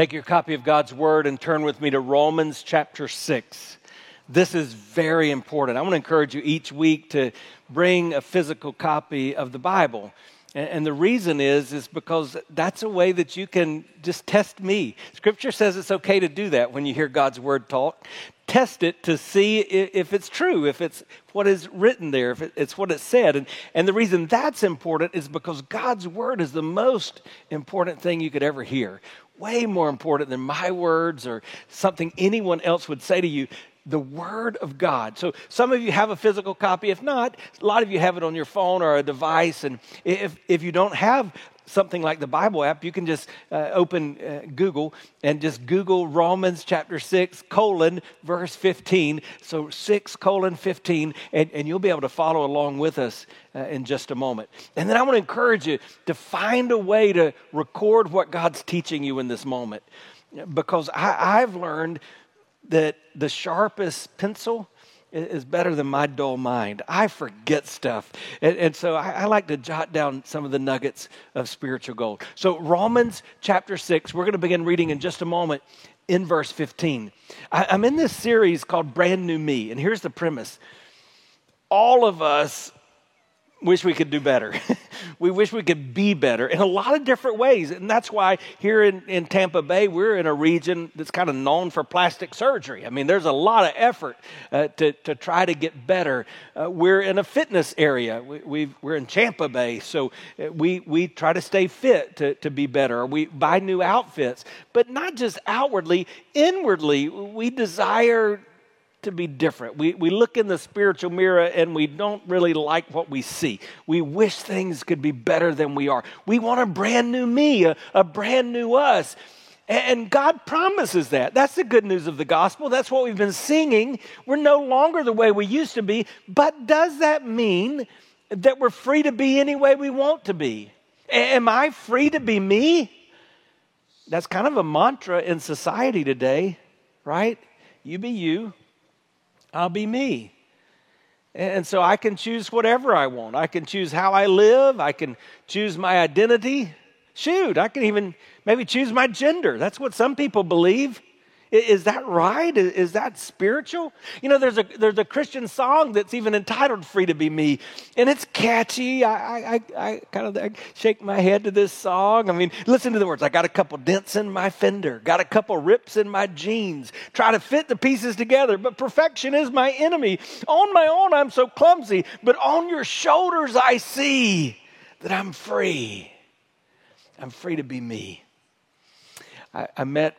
Take your copy of God's Word and turn with me to Romans chapter 6. This is very important. I want to encourage you each week to bring a physical copy of the Bible. And the reason is, is because that's a way that you can just test me. Scripture says it's okay to do that when you hear God's word talk. Test it to see if it's true, if it's what is written there, if it's what it said. And, and the reason that's important is because God's word is the most important thing you could ever hear. Way more important than my words or something anyone else would say to you the Word of God. So some of you have a physical copy. If not, a lot of you have it on your phone or a device. And if, if you don't have something like the Bible app, you can just uh, open uh, Google and just Google Romans chapter 6, colon, verse 15. So 6, colon, 15, and, and you'll be able to follow along with us uh, in just a moment. And then I want to encourage you to find a way to record what God's teaching you in this moment. Because I, I've learned that the sharpest pencil is better than my dull mind. I forget stuff. And, and so I, I, like to jot down some of the nuggets of spiritual gold. So, Romans chapter 6, we're going to begin reading in just a moment in verse 15. I, I'm in this series called Brand New Me. And here's the premise all of us wish we could do better. we wish we could be better in a lot of different ways. And that's why here in, in Tampa Bay, we're in a region that's kind of known for plastic surgery. I mean, there's a lot of effort uh, to, to try to get better. Uh, we're in a fitness area. We, we are in Tampa Bay, so uh, we, we try to stay fit to, to be better. We buy new outfits, but not just outwardly, inwardly, we desire to be different. We, we look in the spiritual mirror and we don't really like what we see. We wish things could be better than we are. We want a brand new me, a, a brand new us. And God promises that. That's the good news of the gospel. That's what we've been singing. We're no longer the way we used to be. But does that mean that we're free to be any way we want to be? Am I free to be me? That's kind of a mantra in society today, right? You be you, I'll be me. And so I can choose whatever I want. I can choose how I live. I can choose my identity. Shoot, I can even maybe choose my gender. That's what some people believe. Is that right? Is that spiritual? You know, there's a there's a Christian song that's even entitled "Free to Be Me," and it's catchy. I I, I kind of I shake my head to this song. I mean, listen to the words. I got a couple dents in my fender, got a couple rips in my jeans. Try to fit the pieces together, but perfection is my enemy. On my own, I'm so clumsy, but on your shoulders, I see that I'm free. I'm free to be me. I, I met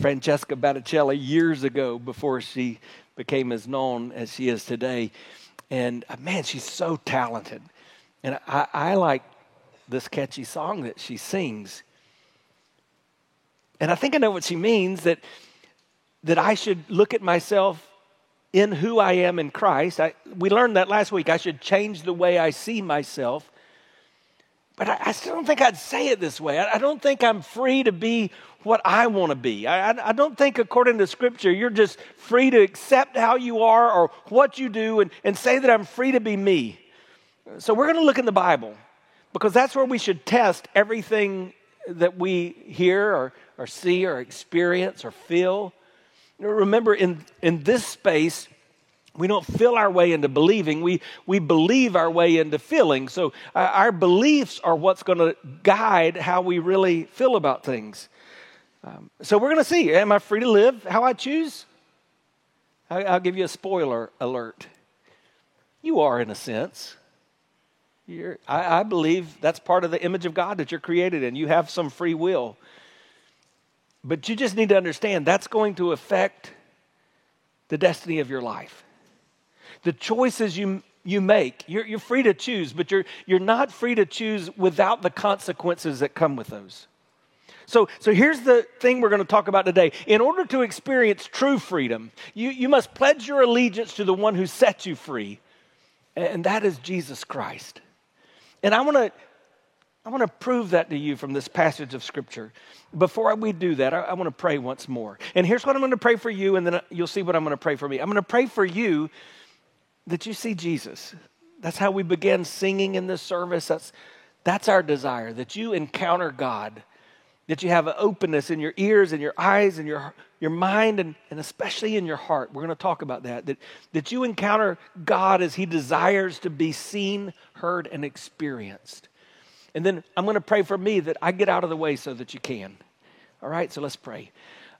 Francesca Battistelli years ago before she became as known as she is today. And uh, man, she's so talented. And I, I like this catchy song that she sings. And I think I know what she means that, that I should look at myself in who I am in Christ. I, we learned that last week. I should change the way I see myself. But I, I still don't think I'd say it this way. I, I don't think I'm free to be what I want to be. I, I, don't think, according to Scripture, you're just free to accept how you are or what you do and, and say that I'm free to be me. So we're going to look in the Bible because that's where we should test everything that we hear or, or see or experience or feel. Remember, in, in this space, we don't feel our way into believing, we, we believe our way into feeling. So, uh, our beliefs are what's going to guide how we really feel about things. Um, so we're going to see. Am I free to live how I choose? I, I'll give you a spoiler alert. You are, in a sense. I, I believe that's part of the image of God that you're created in. You have some free will. But you just need to understand that's going to affect the destiny of your life. The choices you, you make, you're, you're free to choose, but you're, you're not free to choose without the consequences that come with those. So, so here's the thing we're going to talk about today. In order to experience true freedom, you, you must pledge your allegiance to the one who sets you free, and that is Jesus Christ. And I want to I want to prove that to you from this passage of Scripture. Before we do that, I, I want to pray once more. And here's what I'm going to pray for you, and then uh, you'll see what I'm going to pray for me. I'm going to pray for you that you see Jesus. That's how we began singing in this service. That's, that's our desire, that you encounter God that you have an openness in your ears and your eyes and your, your mind and, and especially in your heart. We're going to talk about that, that. That you encounter God as He desires to be seen, heard, and experienced. And then I'm going to pray for me that I get out of the way so that you can. All right, so let's pray.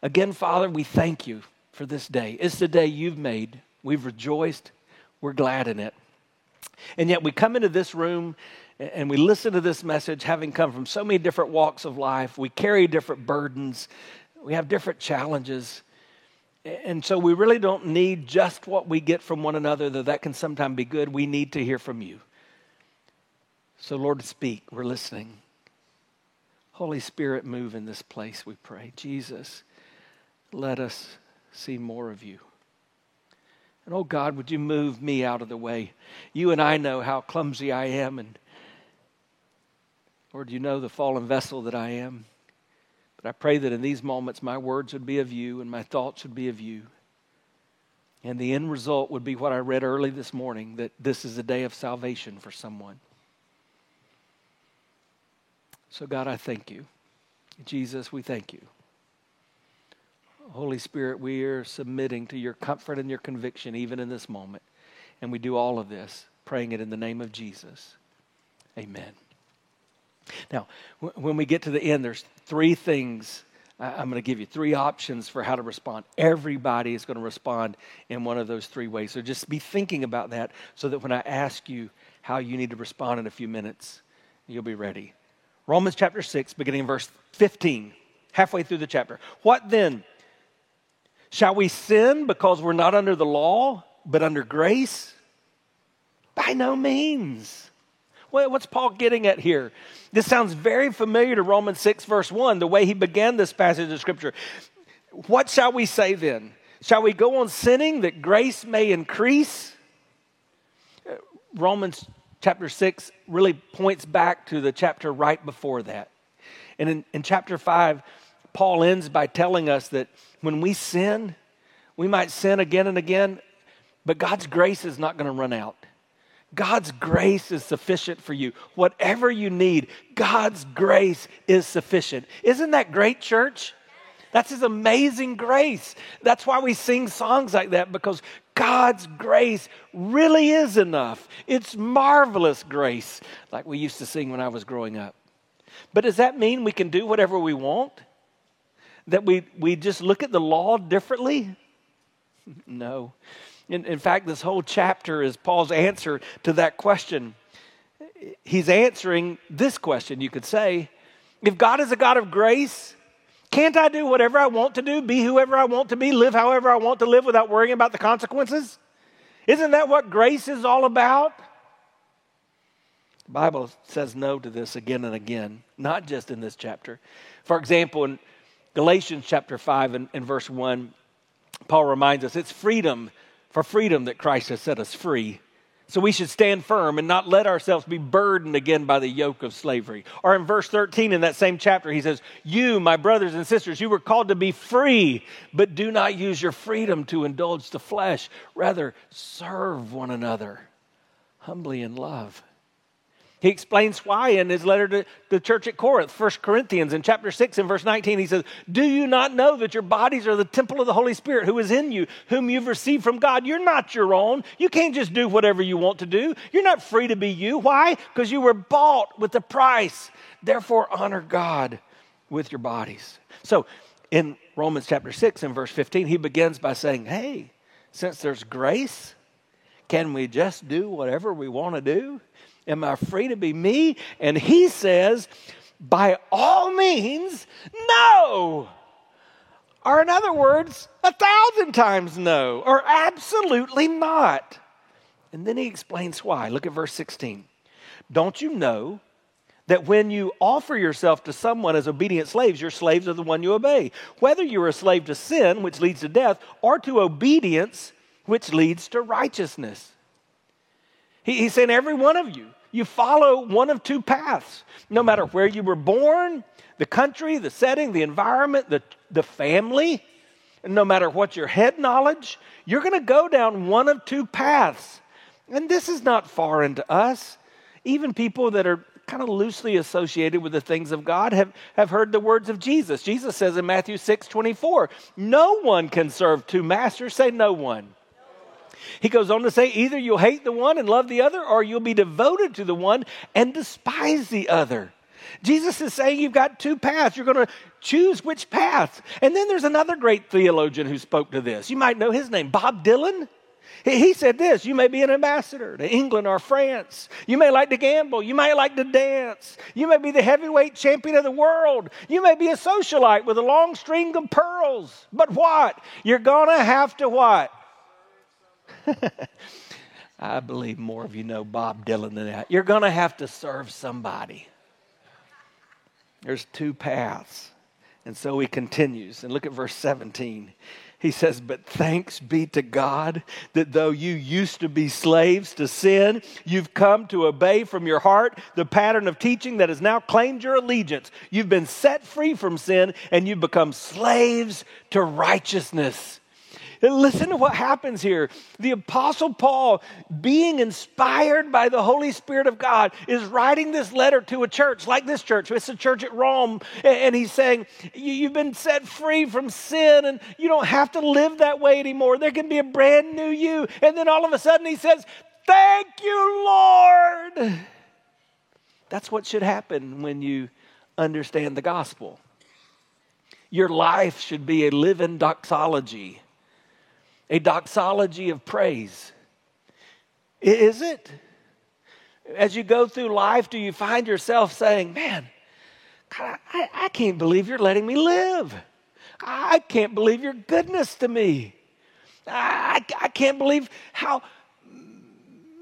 Again, Father, we thank you for this day. It's the day you've made. We've rejoiced, we're glad in it. And yet we come into this room and we listen to this message having come from so many different walks of life. We carry different burdens, we have different challenges. And so we really don't need just what we get from one another, though that can sometimes be good. We need to hear from you. So, Lord, speak. We're listening. Holy Spirit, move in this place, we pray. Jesus, let us see more of you. And oh God, would you move me out of the way? You and I know how clumsy I am, and Lord, you know the fallen vessel that I am. But I pray that in these moments my words would be of you and my thoughts would be of you. And the end result would be what I read early this morning that this is a day of salvation for someone. So, God, I thank you. Jesus, we thank you. Holy Spirit, we are submitting to your comfort and your conviction even in this moment. And we do all of this, praying it in the name of Jesus. Amen. Now, when we get to the end, there's three things I'm going to give you three options for how to respond. Everybody is going to respond in one of those three ways. So just be thinking about that so that when I ask you how you need to respond in a few minutes, you'll be ready. Romans chapter 6, beginning in verse 15, halfway through the chapter. What then? Shall we sin because we're not under the law, but under grace? By no means. What's Paul getting at here? This sounds very familiar to Romans 6, verse 1, the way he began this passage of Scripture. What shall we say then? Shall we go on sinning that grace may increase? Romans chapter 6 really points back to the chapter right before that. And in, in chapter 5, Paul ends by telling us that when we sin, we might sin again and again, but God's grace is not going to run out. God's grace is sufficient for you. Whatever you need, God's grace is sufficient. Isn't that great, church? That's His amazing grace. That's why we sing songs like that because God's grace really is enough. It's marvelous grace, like we used to sing when I was growing up. But does that mean we can do whatever we want? That we, we just look at the law differently? No. In, in fact, this whole chapter is Paul's answer to that question. He's answering this question, you could say. If God is a God of grace, can't I do whatever I want to do, be whoever I want to be, live however I want to live without worrying about the consequences? Isn't that what grace is all about? The Bible says no to this again and again, not just in this chapter. For example, in Galatians chapter 5 and, and verse 1, Paul reminds us it's freedom for freedom that Christ has set us free. So we should stand firm and not let ourselves be burdened again by the yoke of slavery. Or in verse 13 in that same chapter, he says, You, my brothers and sisters, you were called to be free, but do not use your freedom to indulge the flesh. Rather, serve one another humbly in love. He explains why in his letter to the church at Corinth, 1 Corinthians in chapter 6 and verse 19. He says, Do you not know that your bodies are the temple of the Holy Spirit who is in you, whom you've received from God? You're not your own. You can't just do whatever you want to do. You're not free to be you. Why? Because you were bought with a price. Therefore, honor God with your bodies. So in Romans chapter 6 and verse 15, he begins by saying, Hey, since there's grace, can we just do whatever we want to do? Am I free to be me? And he says, by all means, no. Or, in other words, a thousand times no, or absolutely not. And then he explains why. Look at verse 16. Don't you know that when you offer yourself to someone as obedient slaves, you're slaves of the one you obey? Whether you're a slave to sin, which leads to death, or to obedience, which leads to righteousness. He, he's saying, every one of you, you follow one of two paths. No matter where you were born, the country, the setting, the environment, the, the family, no matter what your head knowledge, you're going to go down one of two paths. And this is not foreign to us. Even people that are kind of loosely associated with the things of God have, have heard the words of Jesus. Jesus says in Matthew 6 24, No one can serve two masters. Say, no one. He goes on to say, either you'll hate the one and love the other, or you'll be devoted to the one and despise the other. Jesus is saying you've got two paths. You're going to choose which path. And then there's another great theologian who spoke to this. You might know his name, Bob Dylan. He said this You may be an ambassador to England or France. You may like to gamble. You may like to dance. You may be the heavyweight champion of the world. You may be a socialite with a long string of pearls. But what? You're going to have to what? I believe more of you know Bob Dylan than that. You're going to have to serve somebody. There's two paths. And so he continues. And look at verse 17. He says, But thanks be to God that though you used to be slaves to sin, you've come to obey from your heart the pattern of teaching that has now claimed your allegiance. You've been set free from sin and you've become slaves to righteousness. Listen to what happens here. The Apostle Paul, being inspired by the Holy Spirit of God, is writing this letter to a church like this church. It's a church at Rome. And he's saying, You've been set free from sin and you don't have to live that way anymore. There can be a brand new you. And then all of a sudden he says, Thank you, Lord. That's what should happen when you understand the gospel. Your life should be a living doxology a doxology of praise. Is it? As you go through life, do you find yourself saying, Man, God, I, I can't believe you're letting me live. I can't believe your goodness to me. I, I can't believe how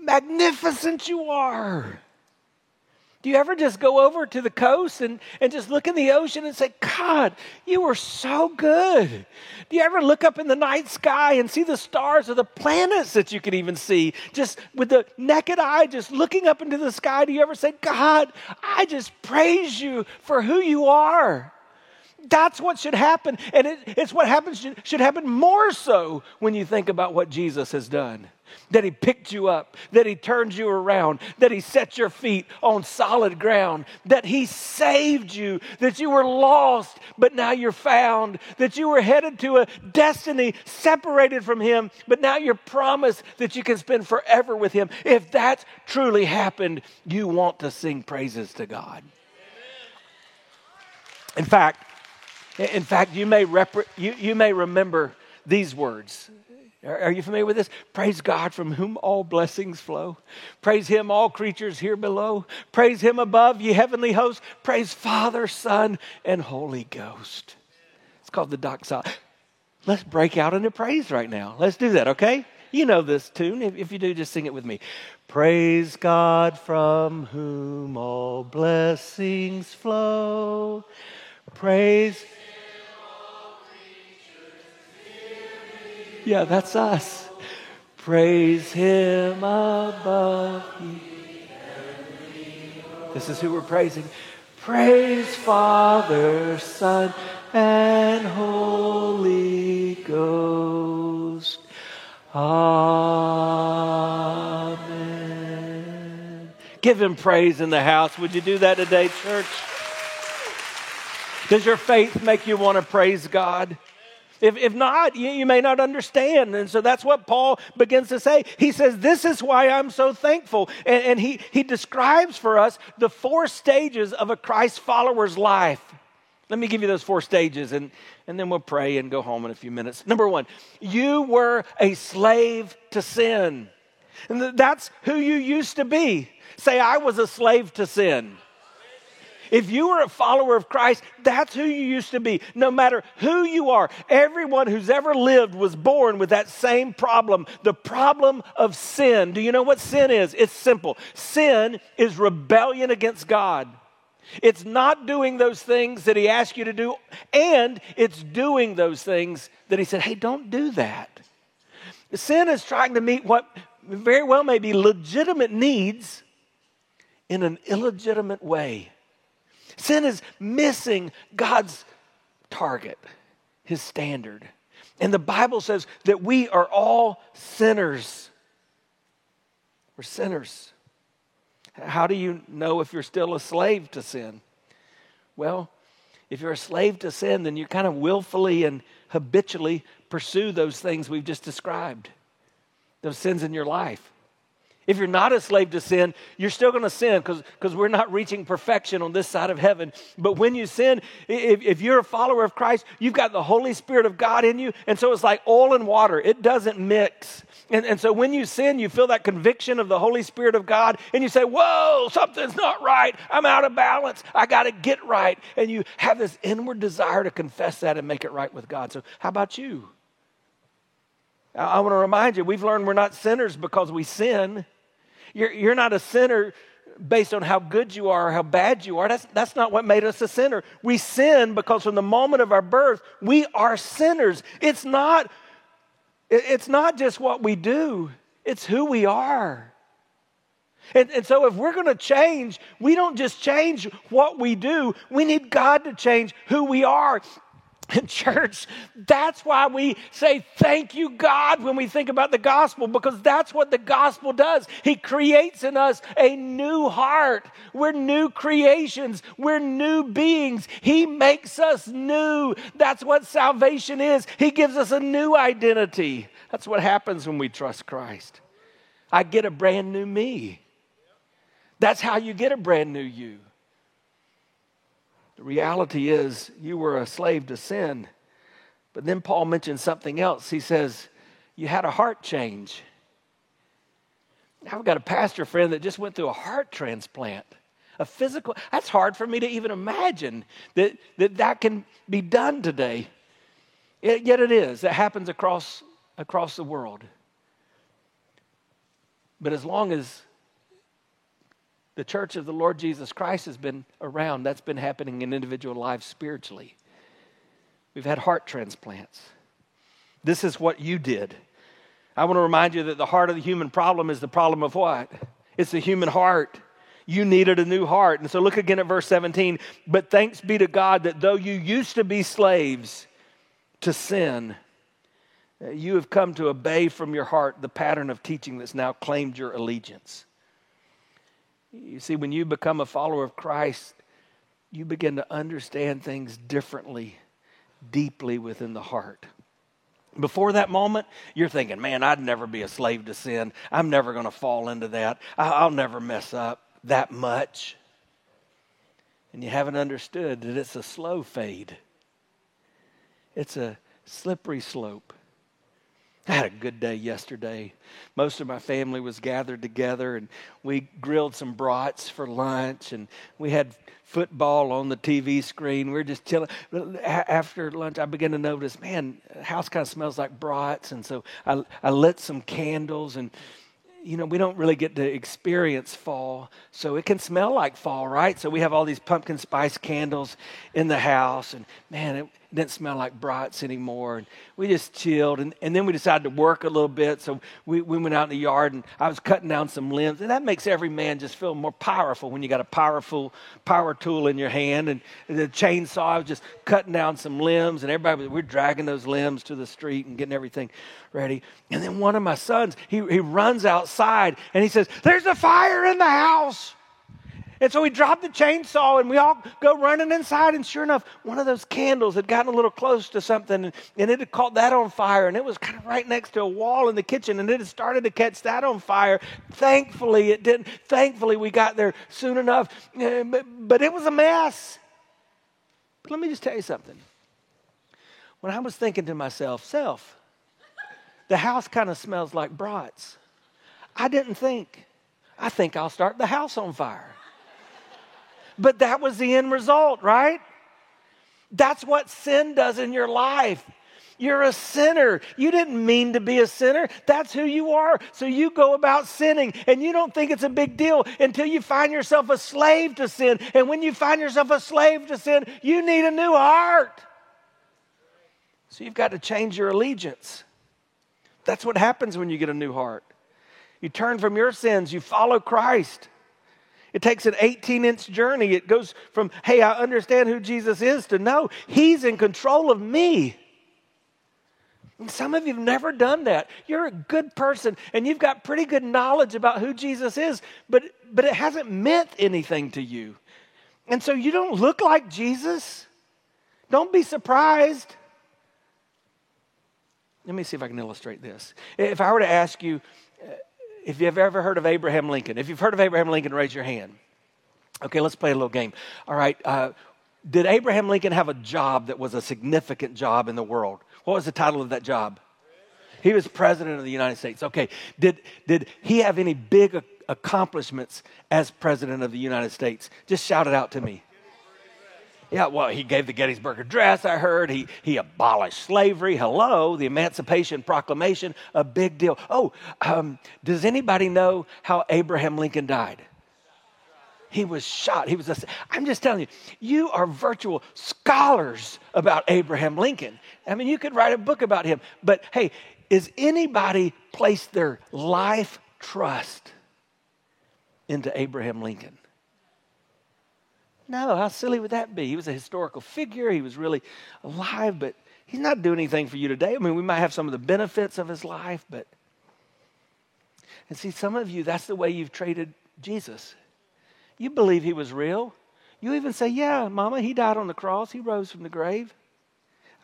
magnificent you are. Do you ever just go over to the coast and, and just look in the ocean and say, God, you were so good? Do you ever look up in the night sky and see the stars or the planets that you can even see just with the naked eye, just looking up into the sky? Do you ever say, God, I just praise you for who you are? That's what should happen. And it, it's what happens, should, should happen more so when you think about what Jesus has done that He picked you up, that He turned you around, that He set your feet on solid ground, that He saved you, that you were lost, but now you're found, that you were headed to a destiny separated from Him, but now you're promised that you can spend forever with Him. If that's truly happened, you want to sing praises to God. In fact, in fact, you may, rep- you, you may remember these words are you familiar with this? Praise God from whom all blessings flow. Praise Him, all creatures here below. Praise Him above, ye heavenly hosts. Praise Father, Son, and Holy Ghost. It's called the doxology. Let's break out into praise right now. Let's do that, okay? You know this tune. If, you do, just sing it with me. Praise God from whom all blessings flow. Praise Yeah, that's us. Praise him above. This is who we're praising. Praise Father, Son, and Holy Ghost. Amen. Give him praise in the house. Would you do that today, church? Does your faith make you want to praise God? If, if not, you, you may not understand. And so that's what Paul begins to say. He says, This is why I'm so thankful. And, and he, he describes for us the four stages of a Christ follower's life. Let me give you those four stages, and, and then we'll pray and go home in a few minutes. Number one, you were a slave to sin. And that's who you used to be. Say, I was a slave to sin. If you were a follower of Christ, that's who you used to be. No matter who you are, everyone who's ever lived was born with that same problem the problem of sin. Do you know what sin is? It's simple sin is rebellion against God. It's not doing those things that He asked you to do, and it's doing those things that He said, hey, don't do that. Sin is trying to meet what very well may be legitimate needs in an illegitimate way. Sin is missing God's target, his standard. And the Bible says that we are all sinners. We're sinners. How do you know if you're still a slave to sin? Well, if you're a slave to sin, then you kind of willfully and habitually pursue those things we've just described, those sins in your life. If you're not a slave to sin, you're still going to sin because we're not reaching perfection on this side of heaven. But when you sin, if, if you're a follower of Christ, you've got the Holy Spirit of God in you. And so it's like oil and water, it doesn't mix. And, and so when you sin, you feel that conviction of the Holy Spirit of God, and you say, Whoa, something's not right. I'm out of balance. I got to get right. And you have this inward desire to confess that and make it right with God. So, how about you? I want to remind you, we've learned we're not sinners because we sin. You're, you're not a sinner based on how good you are or how bad you are. That's, that's not what made us a sinner. We sin because from the moment of our birth, we are sinners. It's not, it's not just what we do, it's who we are. And, and so, if we're going to change, we don't just change what we do, we need God to change who we are. In church, that's why we say thank you, God, when we think about the gospel, because that's what the gospel does. He creates in us a new heart. We're new creations, we're new beings. He makes us new. That's what salvation is. He gives us a new identity. That's what happens when we trust Christ. I get a brand new me. That's how you get a brand new you. The reality is, you were a slave to sin. But then Paul mentions something else. He says, You had a heart change. I've got a pastor friend that just went through a heart transplant, a physical. That's hard for me to even imagine that that, that can be done today. It, yet it is. It happens across, across the world. But as long as the church of the Lord Jesus Christ has been around. That's been happening in individual lives spiritually. We've had heart transplants. This is what you did. I want to remind you that the heart of the human problem is the problem of what? It's the human heart. You needed a new heart. And so look again at verse 17. But thanks be to God that though you used to be slaves to sin, uh, you have come to obey from your heart the pattern of teaching that's now claimed your allegiance. You see, when you become a follower of Christ, you begin to understand things differently, deeply within the heart. Before that moment, you're thinking, man, I'd never be a slave to sin. I'm never going to fall into that. I'll never mess up that much. And you haven't understood that it's a slow fade, it's a slippery slope. I had a good day yesterday. Most of my family was gathered together, and we grilled some brats for lunch, and we had football on the TV screen. We are just chilling. After lunch, I began to notice, man, house kind of smells like brats, and so I, I lit some candles and you know, we don't really get to experience fall, so it can smell like fall, right? So we have all these pumpkin spice candles in the house, and man, it, didn't smell like brats anymore. And we just chilled. And, and then we decided to work a little bit. So we, we went out in the yard and I was cutting down some limbs. And that makes every man just feel more powerful when you got a powerful power tool in your hand. And the chainsaw, I was just cutting down some limbs. And everybody, we're dragging those limbs to the street and getting everything ready. And then one of my sons, he, he runs outside and he says, There's a fire in the house. And so we dropped the chainsaw and we all go running inside. And sure enough, one of those candles had gotten a little close to something and, and it had caught that on fire. And it was kind of right next to a wall in the kitchen and it had started to catch that on fire. Thankfully, it didn't. Thankfully, we got there soon enough. Uh, but, but it was a mess. But let me just tell you something. When I was thinking to myself, self, the house kind of smells like brats. I didn't think, I think I'll start the house on fire. But that was the end result, right? That's what sin does in your life. You're a sinner. You didn't mean to be a sinner. That's who you are. So you go about sinning and you don't think it's a big deal until you find yourself a slave to sin. And when you find yourself a slave to sin, you need a new heart. So you've got to change your allegiance. That's what happens when you get a new heart. You turn from your sins, you follow Christ. It takes an 18 inch journey. It goes from, hey, I understand who Jesus is, to no, he's in control of me. And some of you have never done that. You're a good person and you've got pretty good knowledge about who Jesus is, but, but it hasn't meant anything to you. And so you don't look like Jesus. Don't be surprised. Let me see if I can illustrate this. If I were to ask you if you've ever heard of Abraham Lincoln, if you've heard of Abraham Lincoln, raise your hand. Okay, let's play a little game. All right, uh, did Abraham Lincoln have a job that was a significant job in the world? What was the title of that job? He was president of the United States. Okay, did, did he have any big accomplishments as president of the United States? Just shout it out to me. Yeah, well, he gave the Gettysburg Address, I heard. He, he abolished slavery. Hello, the Emancipation Proclamation, a big deal. Oh, um, does anybody know how Abraham Lincoln died? He was shot. He was. I'm just telling you, you are virtual scholars about Abraham Lincoln. I mean, you could write a book about him. But hey, is anybody placed their life trust into Abraham Lincoln? No, how silly would that be? He was a historical figure. He was really alive, but he's not doing anything for you today. I mean, we might have some of the benefits of his life, but. And see, some of you, that's the way you've treated Jesus. You believe he was real. You even say, Yeah, Mama, he died on the cross, he rose from the grave.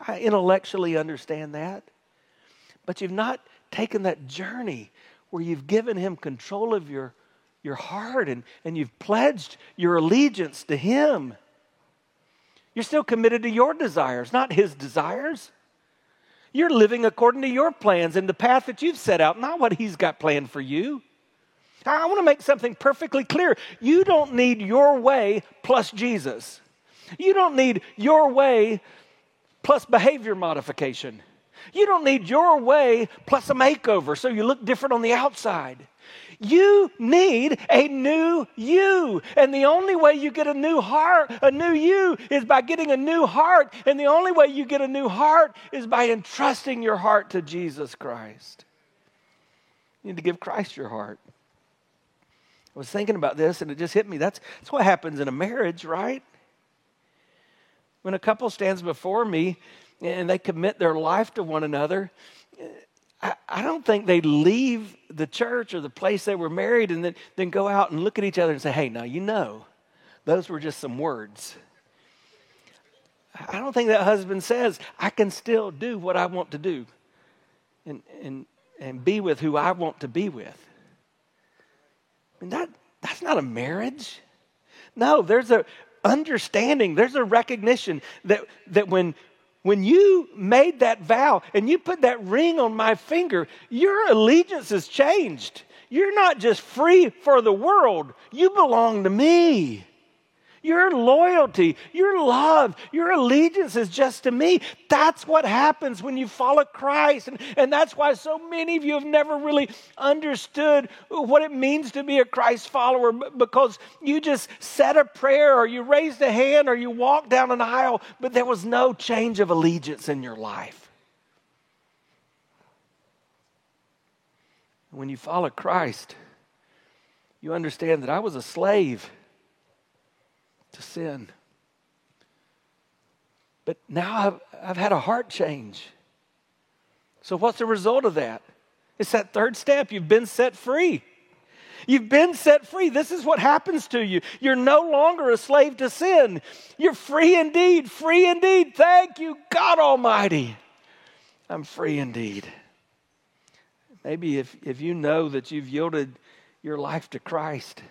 I intellectually understand that. But you've not taken that journey where you've given him control of your your heart and, and you've pledged your allegiance to Him. You're still committed to your desires, not His desires. You're living according to your plans and the path that you've set out, not what He's got planned for you. I want to make something perfectly clear. You don't need your way plus Jesus. You don't need your way plus behavior modification. You don't need your way plus a makeover so you look different on the outside. You need a new you. And the only way you get a new heart, a new you, is by getting a new heart. And the only way you get a new heart is by entrusting your heart to Jesus Christ. You need to give Christ your heart. I was thinking about this and it just hit me. That's, that's what happens in a marriage, right? When a couple stands before me and they commit their life to one another, I, don't think they leave the church or the place they were married and then, then go out and look at each other and say, hey, now you know, those were just some words. I don't think that husband says, I can still do what I want to do and, and, and be with who I want to be with. Mean, that, that's not a marriage. No, there's a understanding, there's a recognition that, that when, when you made that vow and you put that ring on my finger, your allegiance has changed. You're not just free for the world, you belong to me. Your loyalty, your love, your allegiance is just to me. That's what happens when you follow Christ. And, and that's why so many of you have never really understood what it means to be a Christ follower because you just said a prayer or you raised a hand or you walked down an aisle, but there was no change of allegiance in your life. When you follow Christ, you understand that I was a slave to sin. But now I've, I've had a heart change. So, what's the result of that? It's that third step. You've been set free. You've been set free. This is what happens to you. You're no longer a slave to sin. You're free indeed, free indeed. Thank you, God Almighty. I'm free indeed. Maybe if, if you know that you've yielded your life to Christ,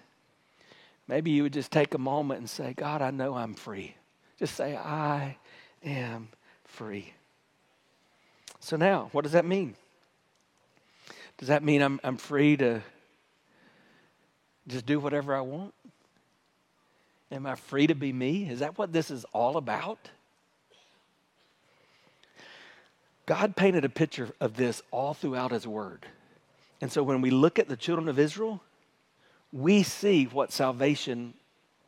Maybe you would just take a moment and say, God, I know I'm free. Just say, I am free. So now, what does that mean? Does that mean I'm, I'm free to just do whatever I want? Am I free to be me? Is that what this is all about? God painted a picture of this all throughout His Word. And so when we look at the children of Israel, we see what salvation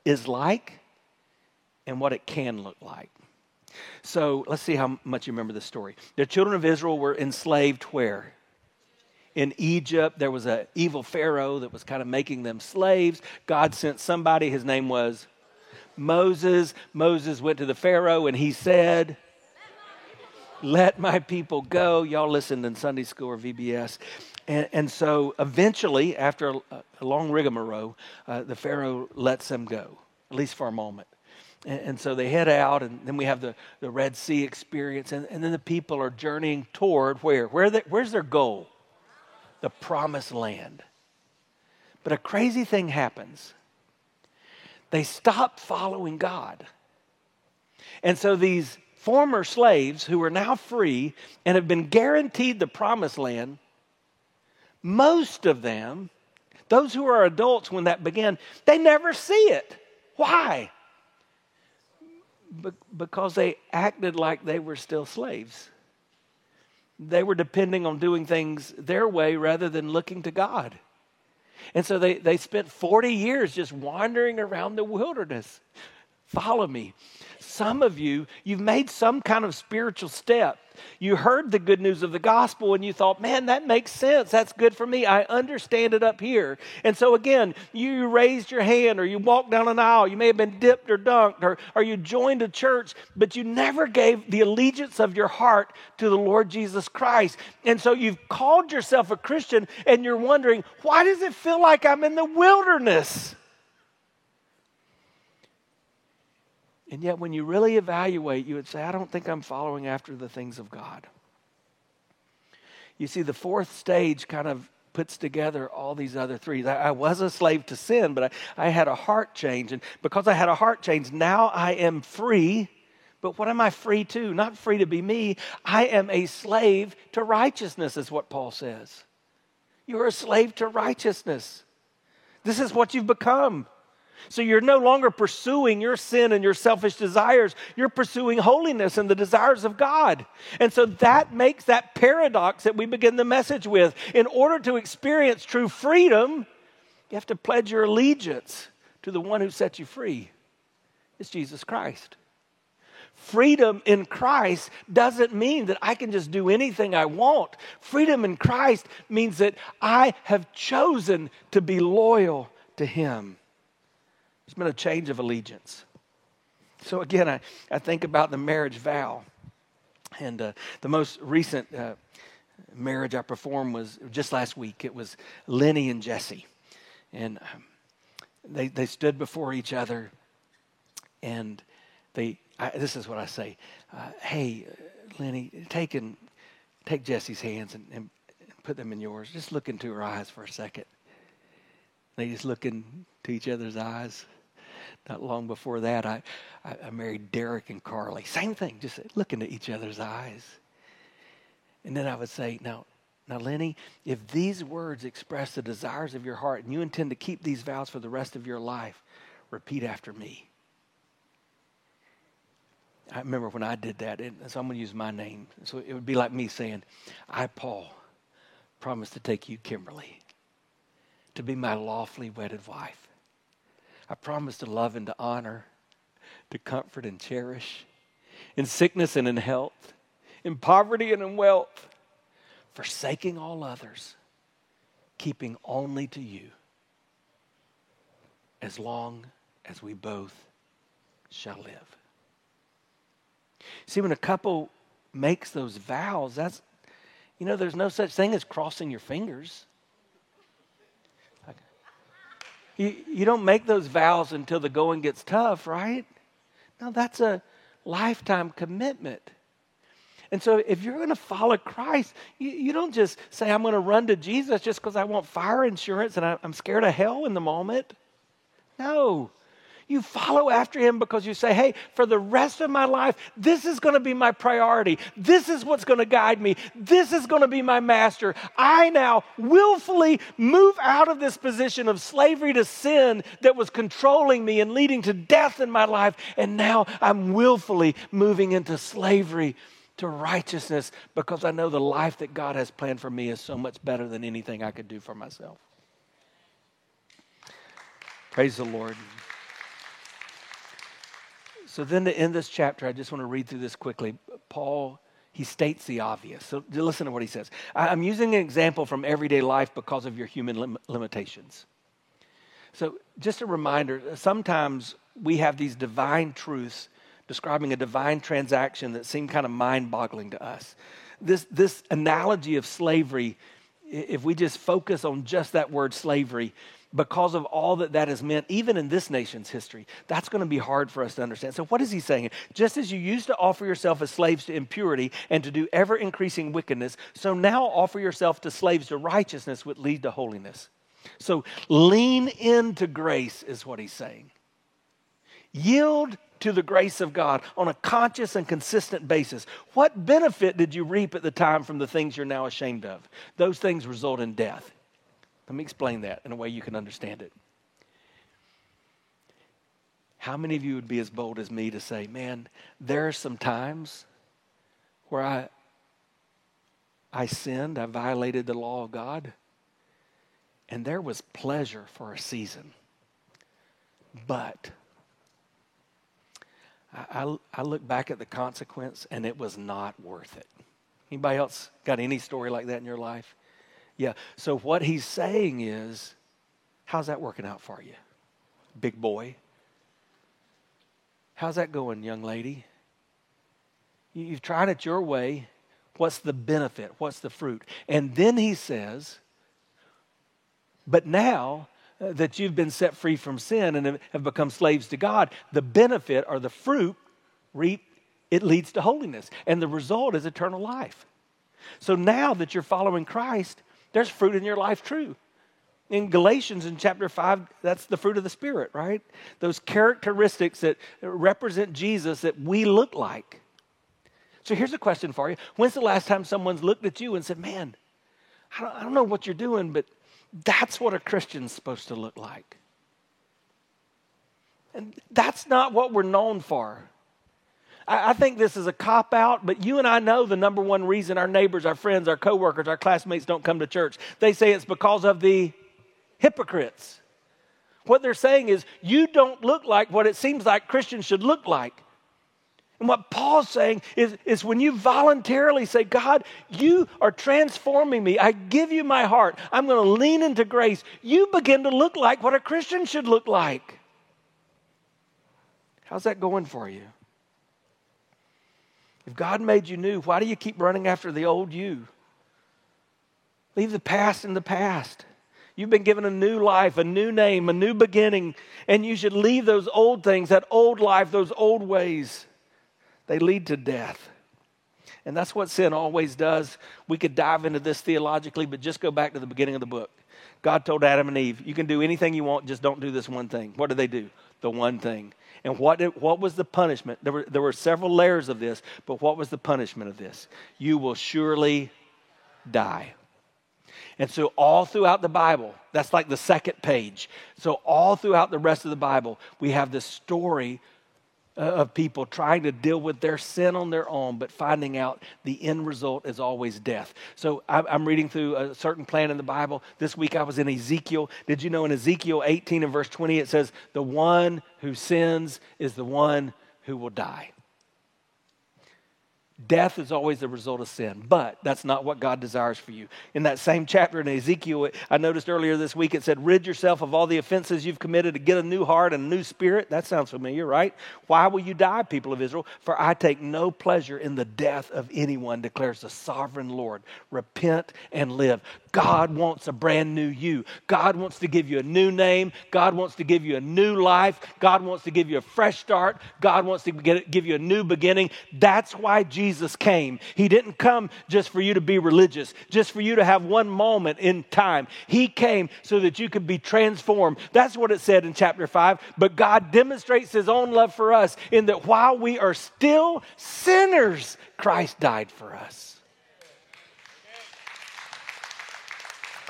is like and what it can look like. So let's see how much you remember this story. The children of Israel were enslaved where? In Egypt, there was an evil Pharaoh that was kind of making them slaves. God sent somebody, his name was Moses. Moses went to the Pharaoh and he said, let my people go. Y'all listened in Sunday school or VBS. And, and so eventually, after a, a long rigmarole, uh, the Pharaoh lets them go, at least for a moment. And, and, so they head out, and then we have the, the Red Sea experience. And, and then the people are journeying toward where? where they, where's their goal? The promised land. But a crazy thing happens. They stop following God. And so these former slaves who are now free and have been guaranteed the promised land, most of them, those who are adults when that began, they never see it. Why? Be- because they acted like they were still slaves. They were depending on doing things their way rather than looking to God. And so they, they spent 40 years just wandering around the wilderness. Follow me. Some of you, you've made some kind of spiritual step. You heard the good news of the gospel and you thought, man, that makes sense. That's good for me. I understand it up here. And so, again, you raised your hand or you walked down an aisle. You may have been dipped or dunked or, or you joined a church, but you never gave the allegiance of your heart to the Lord Jesus Christ. And so, you've called yourself a Christian and you're wondering, why does it feel like I'm in the wilderness? And yet, when you really evaluate, you would say, I don't think I'm following after the things of God. You see, the fourth stage kind of puts together all these other three. I was a slave to sin, but I, I had a heart change. And because I had a heart change, now I am free. But what am I free to? Not free to be me. I am a slave to righteousness, is what Paul says. You're a slave to righteousness. This is what you've become. So you're no longer pursuing your sin and your selfish desires. You're pursuing holiness and the desires of God. And so that makes that paradox that we begin the message with. In order to experience true freedom, you have to pledge your allegiance to the one who set you free. It's Jesus Christ. Freedom in Christ doesn't mean that I can just do anything I want. Freedom in Christ means that I have chosen to be loyal to Him. It's been a change of allegiance. So again, I, I think about the marriage vow. And uh, the most recent uh, marriage I performed was just last week. It was Lenny and Jesse. And um, they, they stood before each other and they, I, this is what I say uh, Hey, Lenny, take, and, take Jesse's hands and, and put them in yours. Just look into her eyes for a second. They just look into each other's eyes not long before that, I, I, married Derek and Carly. Same thing, just look into each other's eyes. And then I would say, now, now, Lenny, if these words express the desires of your heart and you intend to keep these vows for the rest of your life, repeat after me. I remember when I did that, and so I'm going to use my name. So it would be like me saying, I, Paul, promise to take you, Kimberly, to be my lawfully wedded wife I promise to love and to honor, to comfort and cherish, in sickness and in health, in poverty and in wealth, forsaking all others, keeping only to you, as long as we both shall live. See, when a couple makes those vows, that's, you know, there's no such thing as crossing your fingers. You, you don't make those vows until the going gets tough, right? No, that's a lifetime commitment. And so, if you're going to follow Christ, you, you, don't just say, I'm going to run to Jesus just because I want fire insurance and I, I'm scared of hell in the moment. No. You follow after him because you say, hey, for the rest of my life, this is going to be my priority. This is what's going to guide me. This is going to be my master. I now willfully move out of this position of slavery to sin that was controlling me and leading to death in my life. And now I'm willfully moving into slavery to righteousness because I know the life that God has planned for me is so much better than anything I could do for myself. Praise the Lord. So then to end this chapter, I just want to read through this quickly. Paul, he states the obvious. So listen to what he says. I'm using an example from everyday life because of your human lim- limitations. So just a reminder, sometimes we have these divine truths describing a divine transaction that seemed kind of mind boggling to us. This, this analogy of slavery, if we just focus on just that word slavery, because of all that that has meant, even in this nation's history, that's going to be hard for us to understand. So, what is he saying? Just as you used to offer yourself as slaves to impurity and to do ever increasing wickedness, so now offer yourself to slaves to righteousness, which lead to holiness. So, lean into grace, is what he's saying. Yield to the grace of God on a conscious and consistent basis. What benefit did you reap at the time from the things you're now ashamed of? Those things result in death. Let me explain that in a way you can understand it. How many of you would be as bold as me to say, man, there are some times where I, I sinned, I violated the law of God, and there was pleasure for a season. But I, I, look back at the consequence and it was not worth it. Anybody else got any story like that in your life? Yeah. So what he's saying is, how's that working out for you, big boy? How's that going, young lady? You've tried it your way. What's the benefit? What's the fruit? And then he says, but now that you've been set free from sin and have become slaves to God, the benefit or the fruit reap, it leads to holiness. And the result is eternal life. So now that you're following Christ, there's fruit in your life true. In Galatians in chapter 5, that's the fruit of the Spirit, right? Those characteristics that represent Jesus that we look like. So here's a question for you. When's the last time someone's looked at you and said, Man, I don't, I don't know what you're doing, but that's what a Christian's supposed to look like? And that's not what we're known for. I, think this is a cop out, but you and I know the number one reason our neighbors, our friends, our coworkers, our classmates don't come to church. They say it's because of the hypocrites. What they're saying is, you don't look like what it seems like Christians should look like. And what Paul's saying is, is when you voluntarily say, God, you are transforming me, I give you my heart, I'm going to lean into grace, you begin to look like what a Christian should look like. How's that going for you? If God made you new, why do you keep running after the old you? Leave the past in the past. You've been given a new life, a new name, a new beginning, and you should leave those old things, that old life, those old ways. They lead to death. And that's what sin always does. We could dive into this theologically, but just go back to the beginning of the book. God told Adam and Eve, You can do anything you want, just don't do this one thing. What did they do? The one thing. And what, did, what was the punishment? There were, there were several layers of this, but what was the punishment of this? You will surely die. And so, all throughout the Bible, that's like the second page. So, all throughout the rest of the Bible, we have this story Uh, of people trying to deal with their sin on their own, but finding out the end result is always death. So I'm reading through a certain plan in the Bible. This week I was in Ezekiel. Did you know in Ezekiel 18 and verse 20 it says, The one who sins is the one who will die. Death is always the result of sin, but that's not what God desires for you. In that same chapter in Ezekiel, I noticed earlier this week it said, Rid yourself of all the offenses you've committed to get a new heart and a new spirit. That sounds familiar, right? Why will you die, people of Israel? For I take no pleasure in the death of anyone, declares the sovereign Lord. Repent and live. God wants a brand new you. God wants to give you a new name. God wants to give you a new life. God wants to give you a fresh start. God wants to get, give you a new beginning. That's why Jesus came. He didn't come just for you to be religious, just for you to have one moment in time. He came so that you could be transformed. That's what it said in chapter 5. But God demonstrates his own love for us in that while we are still sinners, Christ died for us.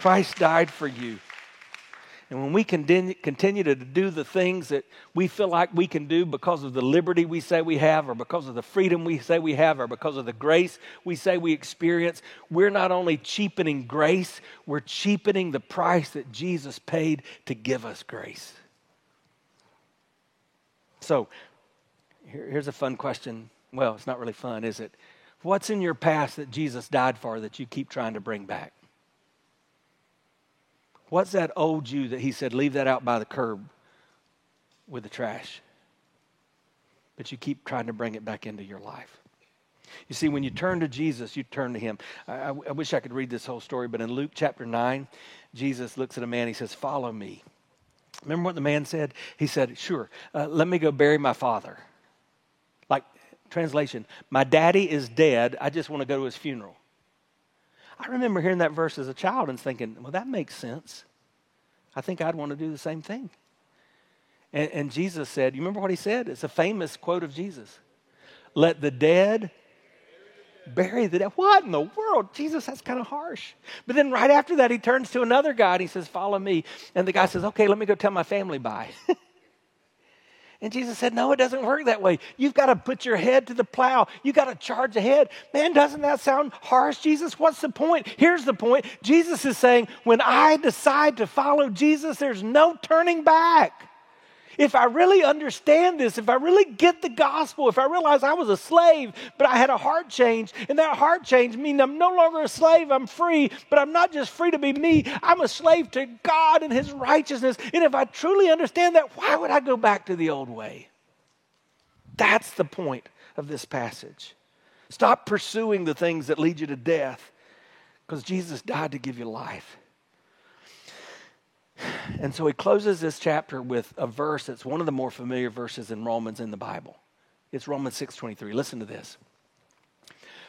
Christ died for you. And when we continue to do the things that we feel like we can do because of the liberty we say we have, or because of the freedom we say we have, or because of the grace we say we experience, we're not only cheapening grace, we're cheapening the price that Jesus paid to give us grace. So, here's a fun question. Well, it's not really fun, is it? What's in your past that Jesus died for that you keep trying to bring back? What's that old you that he said, leave that out by the curb with the trash? but you keep trying to bring it back into your life. You see, when you turn to Jesus, you turn to him. I, I, wish I could read this whole story, but in Luke chapter 9, Jesus looks at a man, he says, Follow me. Remember what the man said? He said, Sure, uh, let me go bury my father. Like, translation, my daddy is dead. I just want to go to his funeral. I remember hearing that verse as a child and thinking, Well, that makes sense. I think I'd want to do the same thing. And, and Jesus said, You remember what he said? It's a famous quote of Jesus Let the dead bury the dead. What in the world? Jesus, that's kind of harsh. But then right after that, he turns to another guy and he says, Follow me. And the guy says, Okay, let me go tell my family bye. and Jesus said, No, it doesn't work that way. You've got to put your head to the plow. You've got to charge ahead. Man, doesn't that sound harsh, Jesus? What's the point? Here's the point Jesus is saying, When I decide to follow Jesus, there's no turning back. If I really understand this, if I really get the gospel, if I realize I was a slave, but I had a heart change, and that heart change means I'm no longer a slave, I'm free, but I'm not just free to be me, I'm a slave to God and His righteousness. And if I truly understand that, why would I go back to the old way? That's the point of this passage. Stop pursuing the things that lead you to death because Jesus died to give you life. And so he closes this chapter with a verse that's one of the more familiar verses in Romans in the Bible. It's Romans 6:23. Listen to this.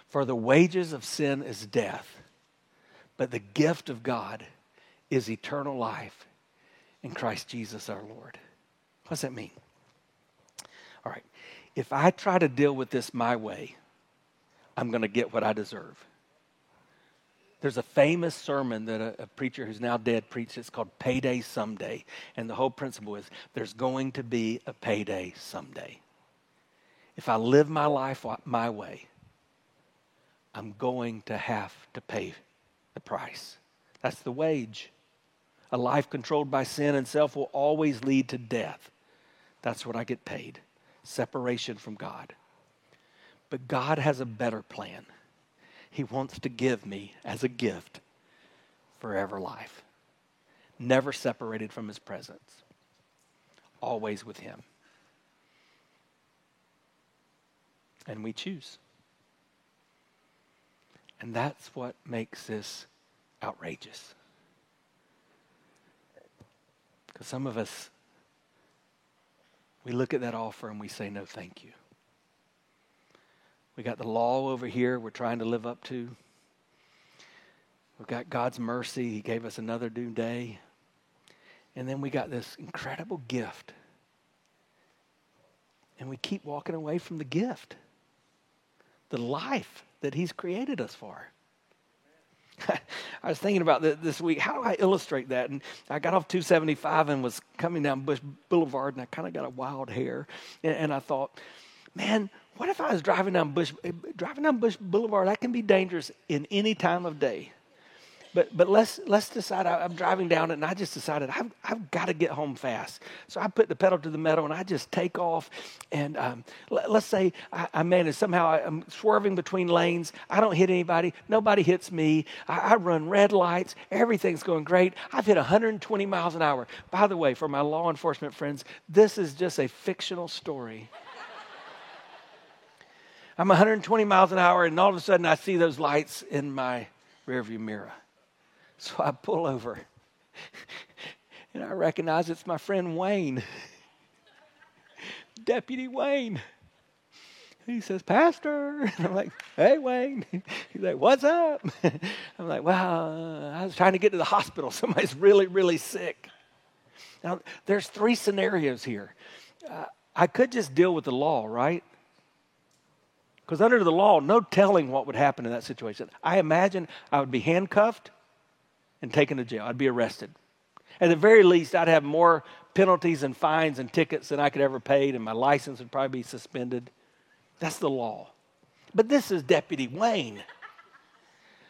For the wages of sin is death, but the gift of God is eternal life in Christ Jesus our Lord. What does that mean? All right. If I try to deal with this my way, I'm going to get what I deserve. There's a famous sermon that a, a, preacher who's now dead preached. It's called Payday Someday. And the whole principle is there's going to be a payday someday. If I live my life my way, I'm going to have to pay the price. That's the wage. A life controlled by sin and self will always lead to death. That's what I get paid separation from God. But God has a better plan. He wants to give me as a gift forever life. Never separated from His presence, always with Him. And we choose. And that's what makes this outrageous. Because some of us, we look at that offer and we say, no, thank you. We got the law over here we're trying to live up to. We've got God's mercy. He gave us another new day. And then we got this incredible gift. And we keep walking away from the gift, the life that He's created us for. I was thinking about this week. How do I illustrate that? And I got off 275 and was coming down Bush Boulevard, and I kind of got a wild hair. And, and I thought, man, what if I was driving down Bush, driving down Bush Boulevard? That can be dangerous in any time of day. But, but let's, let's decide. I, am driving down it, and I just decided I've, I've got to get home fast. So I put the pedal to the metal, and I just take off. And um, let, us say I, I manage somehow I, am swerving between lanes. I don't hit anybody. Nobody hits me. I, I run red lights. Everything's going great. I've hit 120 miles an hour. By the way, for my law enforcement friends, this is just a fictional story. I'm 120 miles an hour, and all of a sudden I see those lights in my rearview mirror. So I pull over, and I recognize it's my friend Wayne, Deputy Wayne. He says, Pastor. And I'm like, hey, Wayne. He's like, what's up? I'm like, well, I was trying to get to the hospital. Somebody's really, really sick. Now, there's three scenarios here. Uh, I could just deal with the law, right? Because under the law, no telling what would happen in that situation. I imagine I would be handcuffed and taken to jail. I'd be arrested. At the very least, I'd have more penalties and fines and tickets than I could ever pay, and my license would probably be suspended. That's the law. But this is Deputy Wayne.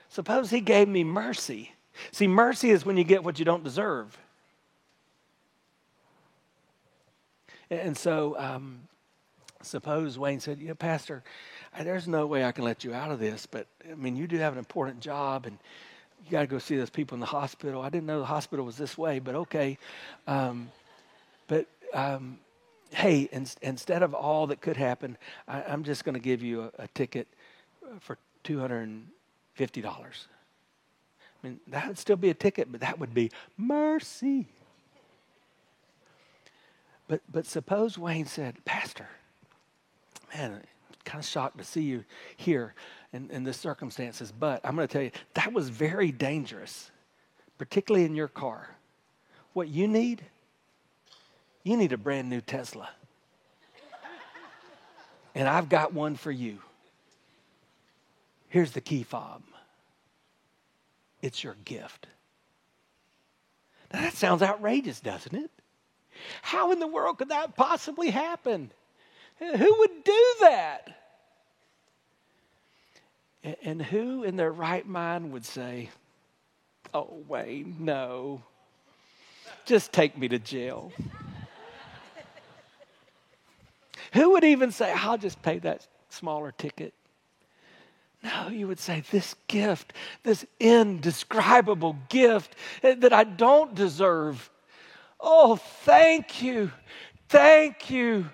Suppose he gave me mercy. See, mercy is when you get what you don't deserve. And so, um, suppose Wayne said, "You know, Pastor, there's no way I can let you out of this, but I mean, you do have an important job and you got to go see those people in the hospital. I didn't know the hospital was this way, but okay. Um, but um, hey, in, instead of all that could happen, I, am just going to give you a, a ticket for $250. I mean, that would still be a ticket, but that would be mercy. But, but suppose Wayne said, Pastor, man, kind of shocked to see you here in, in this circumstances, but I'm going to tell you, that was very dangerous, particularly in your car. What you need, you need a brand new Tesla. And I've got one for you. Here's the key fob it's your gift. Now, that sounds outrageous, doesn't it? How in the world could that possibly happen? Who would do that? And who in their right mind would say, Oh, Wayne, no. Just take me to jail. who would even say, I'll just pay that smaller ticket? No, you would say, This gift, this indescribable gift that I don't deserve. Oh, thank you. Thank you.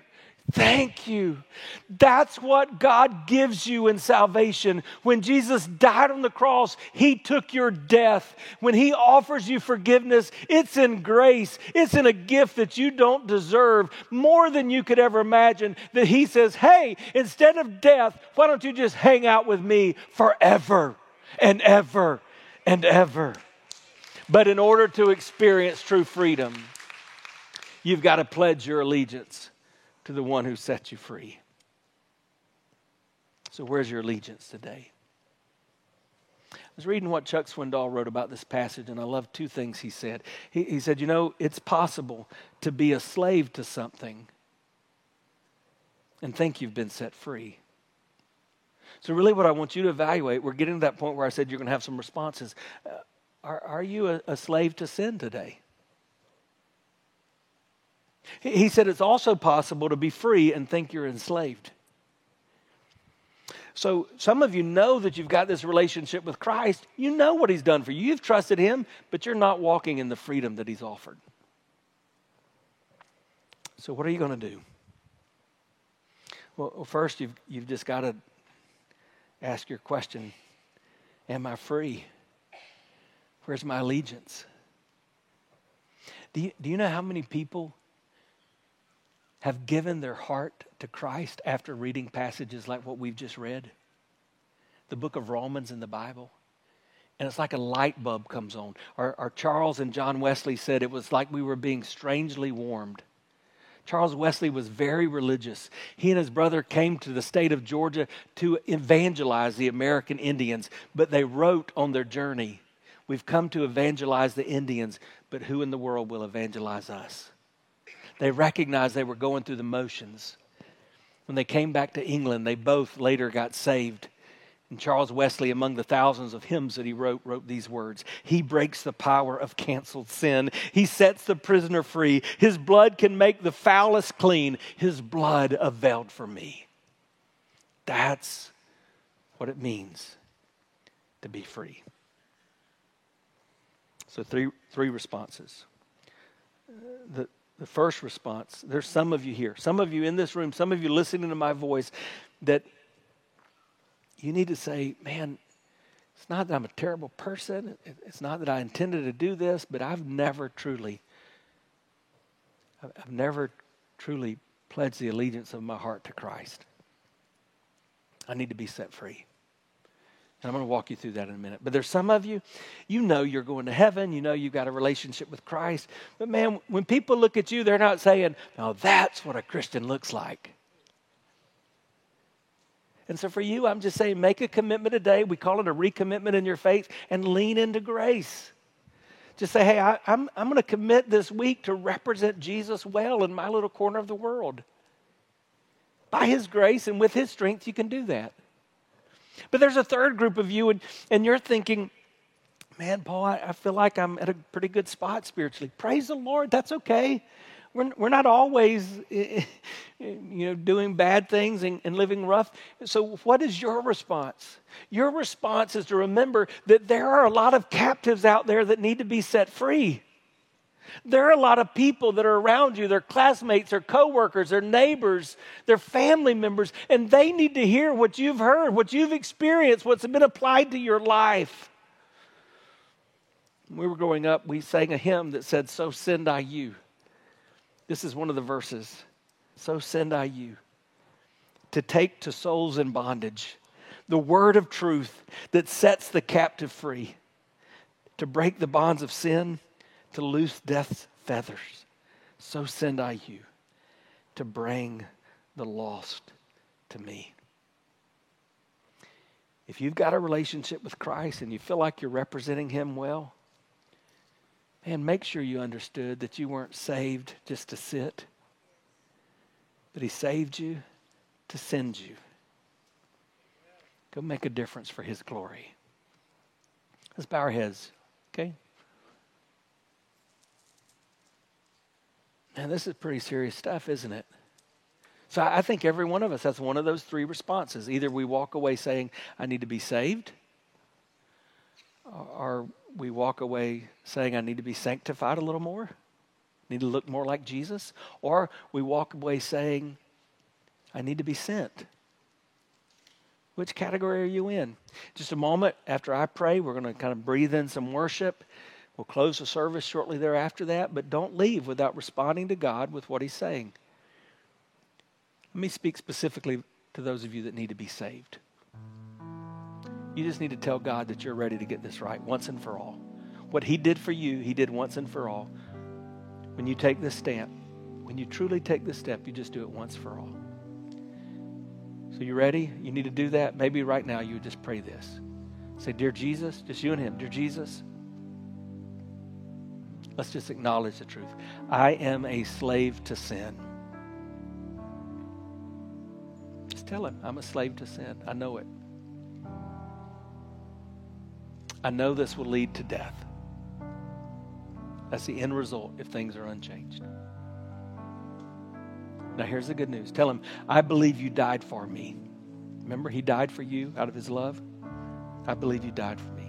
Thank you. That's what God gives you in salvation. When Jesus died on the cross, He took your death. When He offers you forgiveness, it's in grace, it's in a gift that you don't deserve, more than you could ever imagine. That He says, Hey, instead of death, why don't you just hang out with me forever and ever and ever? But in order to experience true freedom, you've got to pledge your allegiance to the one who set you free. So, where's your allegiance today? I was reading what Chuck Swindoll wrote about this passage, and I love two things he said. He, he said, You know, it's possible to be a slave to something and think you've been set free. So, really, what I want you to evaluate, we're getting to that point where I said you're going to have some responses. Uh, are, are you a, a slave to sin today? He said it's also possible to be free and think you're enslaved. So, some of you know that you've got this relationship with Christ. You know what He's done for you. You've trusted Him, but you're not walking in the freedom that He's offered. So, what are you going to do? Well, first, you've, you've just got to ask your question Am I free? Where's my allegiance? Do you, do you know how many people have given their heart to Christ after reading passages like what we've just read? The book of Romans in the Bible. And it's like a light bulb comes on. Our, Charles and John Wesley said it was like we were being strangely warmed. Charles Wesley was very religious. He and his brother came to the state of Georgia to evangelize the American Indians, but they wrote on their journey, We've come to evangelize the Indians, but who in the world will evangelize us? They recognized they were going through the motions. When they came back to England, they both later got saved. And Charles Wesley, among the thousands of hymns that he wrote, wrote these words He breaks the power of canceled sin. He sets the prisoner free. His blood can make the foulest clean. His blood availed for me. That's what it means to be free. So, three, three responses. Uh, the, the first response there's some of you here, some of you in this room, some of you listening to my voice that you need to say, man, it's not that I'm a terrible person. It's not that I intended to do this, but I've never truly, I've never truly pledged the allegiance of my heart to Christ. I need to be set free. And I'm going to walk you through that in a minute. But there's some of you, you know you're going to heaven. You know you've got a relationship with Christ. But man, when people look at you, they're not saying, now that's what a Christian looks like. And so for you, I'm just saying, make a commitment today. We call it a recommitment in your faith and lean into grace. Just say, hey, I, I'm, I'm going to commit this week to represent Jesus well in my little corner of the world. By His grace and with His strength, you can do that. But there's a third group of you, and, and you're thinking, man, Paul, I, I feel like I'm at a pretty good spot spiritually. Praise the Lord, that's okay. We're, we're not always you know, doing bad things and, and living rough. So, what is your response? Your response is to remember that there are a lot of captives out there that need to be set free. There are a lot of people that are around you, their classmates, their coworkers, their neighbors, their family members, and they need to hear what you've heard, what you've experienced, what's been applied to your life. When we were growing up, we sang a hymn that said, So send I you. This is one of the verses. So send I you to take to souls in bondage the word of truth that sets the captive free, to break the bonds of sin to loose death's feathers. So send I you to bring the lost to me. If you've got a relationship with Christ and you feel like you're representing Him well, man, make sure you understood that you weren't saved just to sit, but He saved you to send you. Go make a difference for His glory. Let's bow our heads, okay? Man, this is pretty serious stuff, isn't it? So I think every one of us has one of those three responses. Either we walk away saying, I need to be saved, or we walk away saying, I need to be sanctified a little more, need to look more like Jesus, or we walk away saying, I need to be sent. Which category are you in? Just a moment after I pray, we're going to kind of breathe in some worship. We'll close the service shortly thereafter that, but don't leave without responding to God with what He's saying. Let me speak specifically to those of you that need to be saved. You just need to tell God that you're ready to get this right once and for all. What He did for you, He did once and for all. When you take this step, when you truly take this step, you just do it once for all. So you ready? You need to do that. Maybe right now you would just pray this. Say, Dear Jesus, just you and Him, Dear Jesus, Let's just acknowledge the truth. I am a slave to sin. Just tell him, I'm a slave to sin. I know it. I know this will lead to death. That's the end result if things are unchanged. Now, here's the good news tell him, I believe you died for me. Remember, he died for you out of his love? I believe you died for me.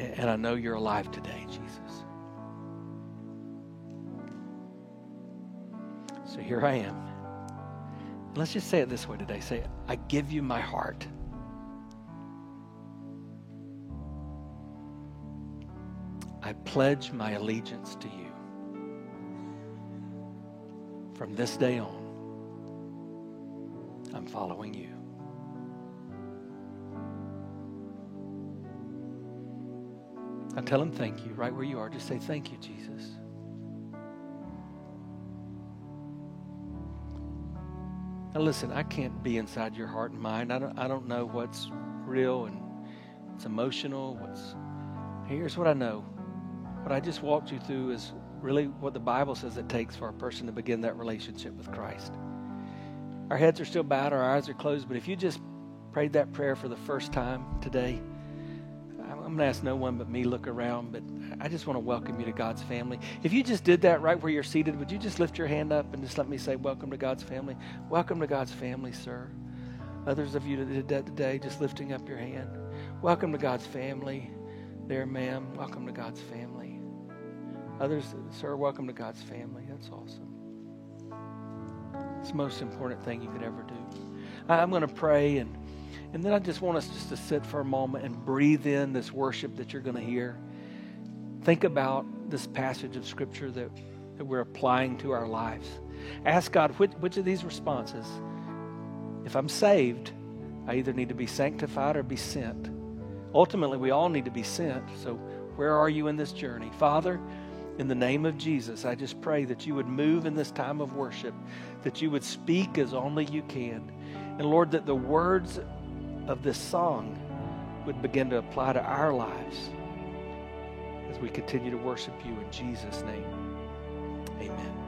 And I know you're alive today, Jesus. So here I am. Let's just say it this way today. Say, I give you my heart. I pledge my allegiance to you. From this day on, I'm following you. Now tell him thank you right where you are. Just say thank you, Jesus. Now listen, I can't be inside your heart and mind. I don't, I don't know what's real and what's emotional. What's here's what I know. What I just walked you through is really what the Bible says it takes for a person to begin that relationship with Christ. Our heads are still bowed, our eyes are closed, but if you just prayed that prayer for the first time today, I'm going to ask no one but me look around, but I just want to welcome you to God's family. If you just did that right where you're seated, would you just lift your hand up and just let me say, Welcome to God's family? Welcome to God's family, sir. Others of you that did that today, just lifting up your hand. Welcome to God's family. There, ma'am. Welcome to God's family. Others, sir, welcome to God's family. That's awesome. It's the most important thing you could ever do. I'm going to pray and and then I just want us just to sit for a moment and breathe in this worship that you're going to hear. Think about this passage of Scripture that, that we're applying to our lives. Ask God which, which of these responses, if I'm saved, I either need to be sanctified or be sent. Ultimately, we all need to be sent. So, where are you in this journey? Father, in the name of Jesus, I just pray that you would move in this time of worship, that you would speak as only you can. And Lord, that the words of this song would begin to apply to our lives as we continue to worship you in Jesus' name. Amen.